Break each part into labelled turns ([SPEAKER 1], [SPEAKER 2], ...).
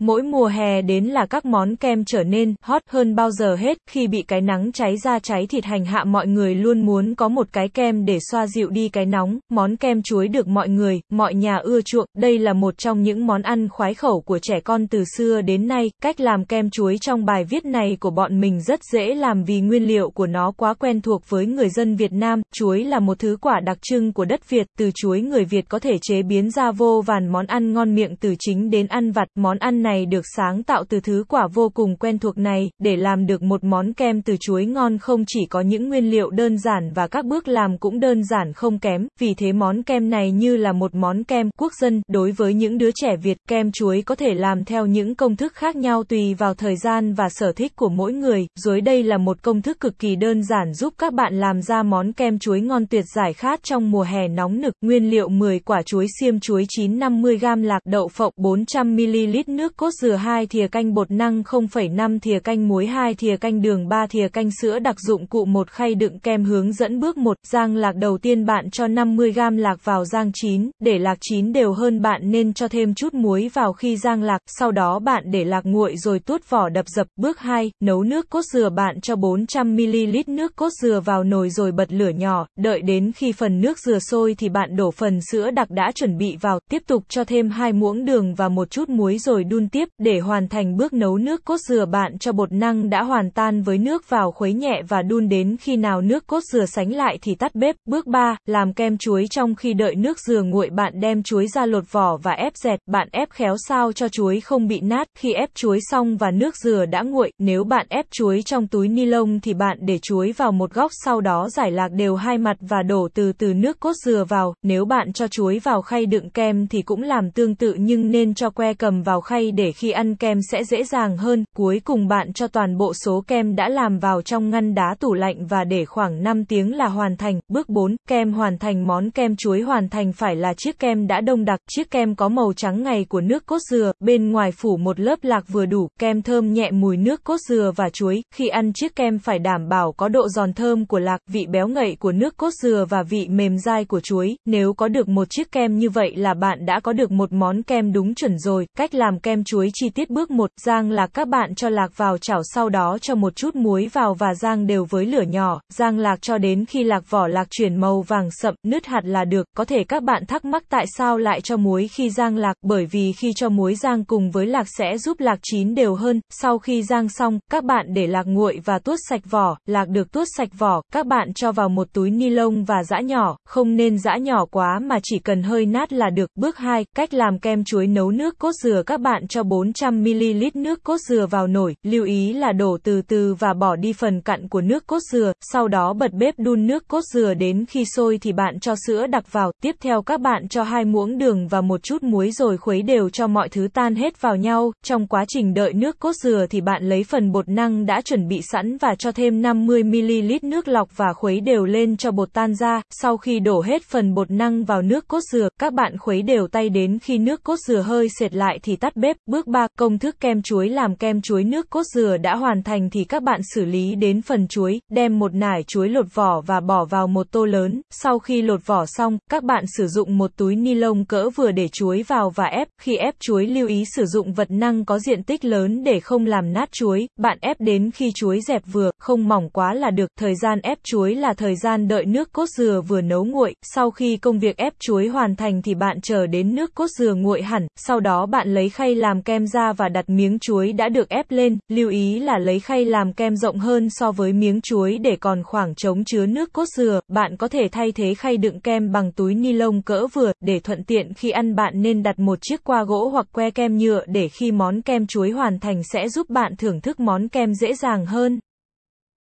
[SPEAKER 1] Mỗi mùa hè đến là các món kem trở nên hot hơn bao giờ hết, khi bị cái nắng cháy da cháy thịt hành hạ mọi người luôn muốn có một cái kem để xoa dịu đi cái nóng, món kem chuối được mọi người, mọi nhà ưa chuộng, đây là một trong những món ăn khoái khẩu của trẻ con từ xưa đến nay, cách làm kem chuối trong bài viết này của bọn mình rất dễ làm vì nguyên liệu của nó quá quen thuộc với người dân Việt Nam, chuối là một thứ quả đặc trưng của đất Việt, từ chuối người Việt có thể chế biến ra vô vàn món ăn ngon miệng từ chính đến ăn vặt, món ăn này được sáng tạo từ thứ quả vô cùng quen thuộc này, để làm được một món kem từ chuối ngon không chỉ có những nguyên liệu đơn giản và các bước làm cũng đơn giản không kém, vì thế món kem này như là một món kem quốc dân, đối với những đứa trẻ Việt, kem chuối có thể làm theo những công thức khác nhau tùy vào thời gian và sở thích của mỗi người, dưới đây là một công thức cực kỳ đơn giản giúp các bạn làm ra món kem chuối ngon tuyệt giải khát trong mùa hè nóng nực, nguyên liệu 10 quả chuối xiêm chuối chín 50g lạc đậu phộng 400ml nước cốt dừa 2 thìa canh bột năng 0,5 thìa canh muối 2 thìa canh đường 3 thìa canh sữa đặc dụng cụ một khay đựng kem hướng dẫn bước 1, rang lạc đầu tiên bạn cho 50g lạc vào rang chín, để lạc chín đều hơn bạn nên cho thêm chút muối vào khi rang lạc, sau đó bạn để lạc nguội rồi tuốt vỏ đập dập. Bước 2, nấu nước cốt dừa bạn cho 400ml nước cốt dừa vào nồi rồi bật lửa nhỏ, đợi đến khi phần nước dừa sôi thì bạn đổ phần sữa đặc đã chuẩn bị vào, tiếp tục cho thêm hai muỗng đường và một chút muối rồi đun tiếp, để hoàn thành bước nấu nước cốt dừa bạn cho bột năng đã hoàn tan với nước vào khuấy nhẹ và đun đến khi nào nước cốt dừa sánh lại thì tắt bếp. Bước 3, làm kem chuối trong khi đợi nước dừa nguội bạn đem chuối ra lột vỏ và ép dẹt, bạn ép khéo sao cho chuối không bị nát. Khi ép chuối xong và nước dừa đã nguội, nếu bạn ép chuối trong túi ni lông thì bạn để chuối vào một góc sau đó giải lạc đều hai mặt và đổ từ từ nước cốt dừa vào. Nếu bạn cho chuối vào khay đựng kem thì cũng làm tương tự nhưng nên cho que cầm vào khay để khi ăn kem sẽ dễ dàng hơn. Cuối cùng bạn cho toàn bộ số kem đã làm vào trong ngăn đá tủ lạnh và để khoảng 5 tiếng là hoàn thành. Bước 4, kem hoàn thành món kem chuối hoàn thành phải là chiếc kem đã đông đặc. Chiếc kem có màu trắng ngày của nước cốt dừa, bên ngoài phủ một lớp lạc vừa đủ, kem thơm nhẹ mùi nước cốt dừa và chuối. Khi ăn chiếc kem phải đảm bảo có độ giòn thơm của lạc, vị béo ngậy của nước cốt dừa và vị mềm dai của chuối. Nếu có được một chiếc kem như vậy là bạn đã có được một món kem đúng chuẩn rồi. Cách làm kem chuối chi tiết bước 1, rang lạc các bạn cho lạc vào chảo sau đó cho một chút muối vào và rang đều với lửa nhỏ, rang lạc cho đến khi lạc vỏ lạc chuyển màu vàng sậm, nứt hạt là được. Có thể các bạn thắc mắc tại sao lại cho muối khi rang lạc, bởi vì khi cho muối rang cùng với lạc sẽ giúp lạc chín đều hơn. Sau khi rang xong, các bạn để lạc nguội và tuốt sạch vỏ, lạc được tuốt sạch vỏ, các bạn cho vào một túi ni lông và giã nhỏ, không nên giã nhỏ quá mà chỉ cần hơi nát là được. Bước 2, cách làm kem chuối nấu nước cốt dừa các bạn cho 400ml nước cốt dừa vào nồi, lưu ý là đổ từ từ và bỏ đi phần cặn của nước cốt dừa, sau đó bật bếp đun nước cốt dừa đến khi sôi thì bạn cho sữa đặc vào, tiếp theo các bạn cho hai muỗng đường và một chút muối rồi khuấy đều cho mọi thứ tan hết vào nhau, trong quá trình đợi nước cốt dừa thì bạn lấy phần bột năng đã chuẩn bị sẵn và cho thêm 50ml nước lọc và khuấy đều lên cho bột tan ra, sau khi đổ hết phần bột năng vào nước cốt dừa, các bạn khuấy đều tay đến khi nước cốt dừa hơi sệt lại thì tắt bếp. Bước 3, công thức kem chuối làm kem chuối nước cốt dừa đã hoàn thành thì các bạn xử lý đến phần chuối, đem một nải chuối lột vỏ và bỏ vào một tô lớn, sau khi lột vỏ xong, các bạn sử dụng một túi ni lông cỡ vừa để chuối vào và ép, khi ép chuối lưu ý sử dụng vật năng có diện tích lớn để không làm nát chuối, bạn ép đến khi chuối dẹp vừa, không mỏng quá là được, thời gian ép chuối là thời gian đợi nước cốt dừa vừa nấu nguội, sau khi công việc ép chuối hoàn thành thì bạn chờ đến nước cốt dừa nguội hẳn, sau đó bạn lấy khay làm làm kem ra và đặt miếng chuối đã được ép lên, lưu ý là lấy khay làm kem rộng hơn so với miếng chuối để còn khoảng trống chứa nước cốt dừa, bạn có thể thay thế khay đựng kem bằng túi ni lông cỡ vừa, để thuận tiện khi ăn bạn nên đặt một chiếc qua gỗ hoặc que kem nhựa để khi món kem chuối hoàn thành sẽ giúp bạn thưởng thức món kem dễ dàng hơn.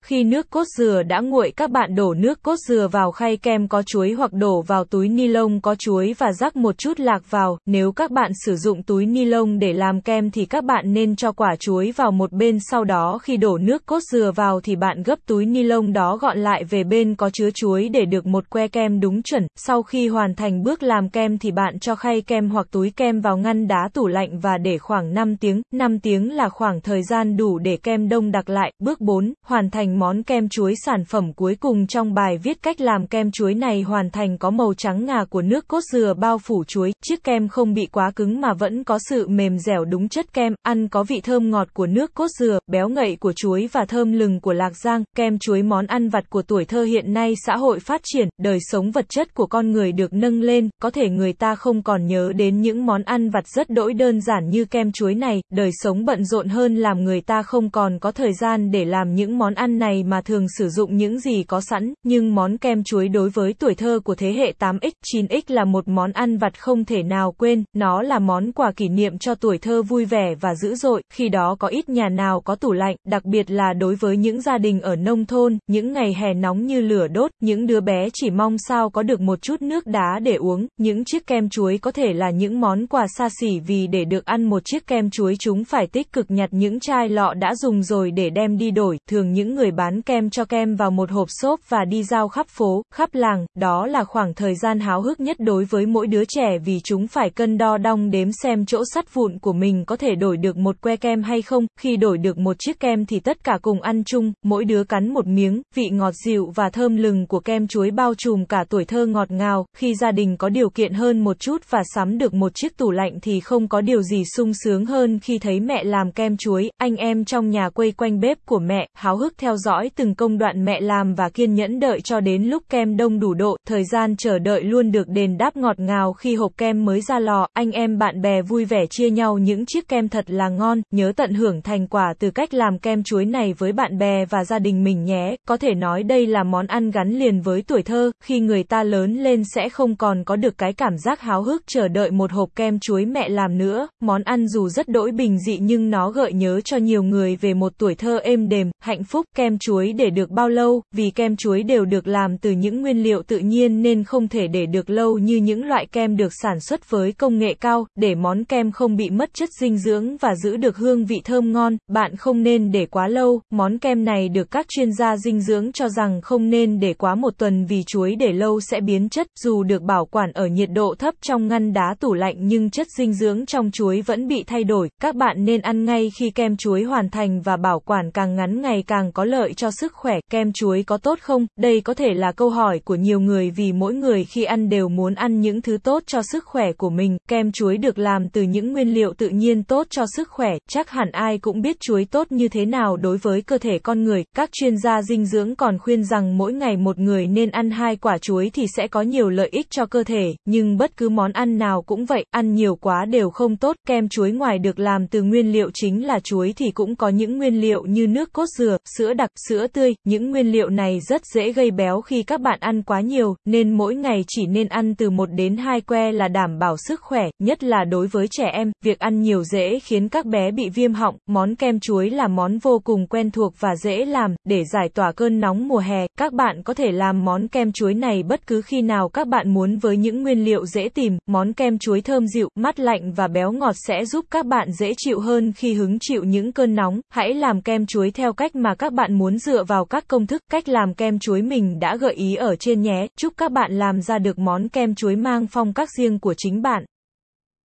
[SPEAKER 1] Khi nước cốt dừa đã nguội các bạn đổ nước cốt dừa vào khay kem có chuối hoặc đổ vào túi ni lông có chuối và rắc một chút lạc vào. Nếu các bạn sử dụng túi ni lông để làm kem thì các bạn nên cho quả chuối vào một bên sau đó khi đổ nước cốt dừa vào thì bạn gấp túi ni lông đó gọn lại về bên có chứa chuối để được một que kem đúng chuẩn. Sau khi hoàn thành bước làm kem thì bạn cho khay kem hoặc túi kem vào ngăn đá tủ lạnh và để khoảng 5 tiếng. 5 tiếng là khoảng thời gian đủ để kem đông đặc lại. Bước 4, hoàn thành thành món kem chuối sản phẩm cuối cùng trong bài viết cách làm kem chuối này hoàn thành có màu trắng ngà của nước cốt dừa bao phủ chuối, chiếc kem không bị quá cứng mà vẫn có sự mềm dẻo đúng chất kem, ăn có vị thơm ngọt của nước cốt dừa, béo ngậy của chuối và thơm lừng của lạc giang, kem chuối món ăn vặt của tuổi thơ hiện nay xã hội phát triển, đời sống vật chất của con người được nâng lên, có thể người ta không còn nhớ đến những món ăn vặt rất đỗi đơn giản như kem chuối này, đời sống bận rộn hơn làm người ta không còn có thời gian để làm những món ăn này này mà thường sử dụng những gì có sẵn, nhưng món kem chuối đối với tuổi thơ của thế hệ 8X, 9X là một món ăn vặt không thể nào quên, nó là món quà kỷ niệm cho tuổi thơ vui vẻ và dữ dội, khi đó có ít nhà nào có tủ lạnh, đặc biệt là đối với những gia đình ở nông thôn, những ngày hè nóng như lửa đốt, những đứa bé chỉ mong sao có được một chút nước đá để uống, những chiếc kem chuối có thể là những món quà xa xỉ vì để được ăn một chiếc kem chuối chúng phải tích cực nhặt những chai lọ đã dùng rồi để đem đi đổi, thường những người bán kem cho kem vào một hộp xốp và đi giao khắp phố, khắp làng, đó là khoảng thời gian háo hức nhất đối với mỗi đứa trẻ vì chúng phải cân đo đong đếm xem chỗ sắt vụn của mình có thể đổi được một que kem hay không, khi đổi được một chiếc kem thì tất cả cùng ăn chung, mỗi đứa cắn một miếng, vị ngọt dịu và thơm lừng của kem chuối bao trùm cả tuổi thơ ngọt ngào, khi gia đình có điều kiện hơn một chút và sắm được một chiếc tủ lạnh thì không có điều gì sung sướng hơn khi thấy mẹ làm kem chuối, anh em trong nhà quây quanh bếp của mẹ, háo hức theo dõi từng công đoạn mẹ làm và kiên nhẫn đợi cho đến lúc kem đông đủ độ, thời gian chờ đợi luôn được đền đáp ngọt ngào khi hộp kem mới ra lò, anh em bạn bè vui vẻ chia nhau những chiếc kem thật là ngon, nhớ tận hưởng thành quả từ cách làm kem chuối này với bạn bè và gia đình mình nhé, có thể nói đây là món ăn gắn liền với tuổi thơ, khi người ta lớn lên sẽ không còn có được cái cảm giác háo hức chờ đợi một hộp kem chuối mẹ làm nữa, món ăn dù rất đỗi bình dị nhưng nó gợi nhớ cho nhiều người về một tuổi thơ êm đềm, hạnh phúc, kem kem chuối để được bao lâu, vì kem chuối đều được làm từ những nguyên liệu tự nhiên nên không thể để được lâu như những loại kem được sản xuất với công nghệ cao, để món kem không bị mất chất dinh dưỡng và giữ được hương vị thơm ngon, bạn không nên để quá lâu, món kem này được các chuyên gia dinh dưỡng cho rằng không nên để quá một tuần vì chuối để lâu sẽ biến chất, dù được bảo quản ở nhiệt độ thấp trong ngăn đá tủ lạnh nhưng chất dinh dưỡng trong chuối vẫn bị thay đổi, các bạn nên ăn ngay khi kem chuối hoàn thành và bảo quản càng ngắn ngày càng có lợi lợi cho sức khỏe, kem chuối có tốt không? Đây có thể là câu hỏi của nhiều người vì mỗi người khi ăn đều muốn ăn những thứ tốt cho sức khỏe của mình, kem chuối được làm từ những nguyên liệu tự nhiên tốt cho sức khỏe, chắc hẳn ai cũng biết chuối tốt như thế nào đối với cơ thể con người, các chuyên gia dinh dưỡng còn khuyên rằng mỗi ngày một người nên ăn hai quả chuối thì sẽ có nhiều lợi ích cho cơ thể, nhưng bất cứ món ăn nào cũng vậy, ăn nhiều quá đều không tốt, kem chuối ngoài được làm từ nguyên liệu chính là chuối thì cũng có những nguyên liệu như nước cốt dừa, sữa đặc, sữa tươi, những nguyên liệu này rất dễ gây béo khi các bạn ăn quá nhiều, nên mỗi ngày chỉ nên ăn từ 1 đến 2 que là đảm bảo sức khỏe, nhất là đối với trẻ em, việc ăn nhiều dễ khiến các bé bị viêm họng, món kem chuối là món vô cùng quen thuộc và dễ làm, để giải tỏa cơn nóng mùa hè, các bạn có thể làm món kem chuối này bất cứ khi nào các bạn muốn với những nguyên liệu dễ tìm, món kem chuối thơm dịu, mát lạnh và béo ngọt sẽ giúp các bạn dễ chịu hơn khi hứng chịu những cơn nóng, hãy làm kem chuối theo cách mà các bạn bạn muốn dựa vào các công thức, cách làm kem chuối mình đã gợi ý ở trên nhé, chúc các bạn làm ra được món kem chuối mang phong cách riêng của chính bạn.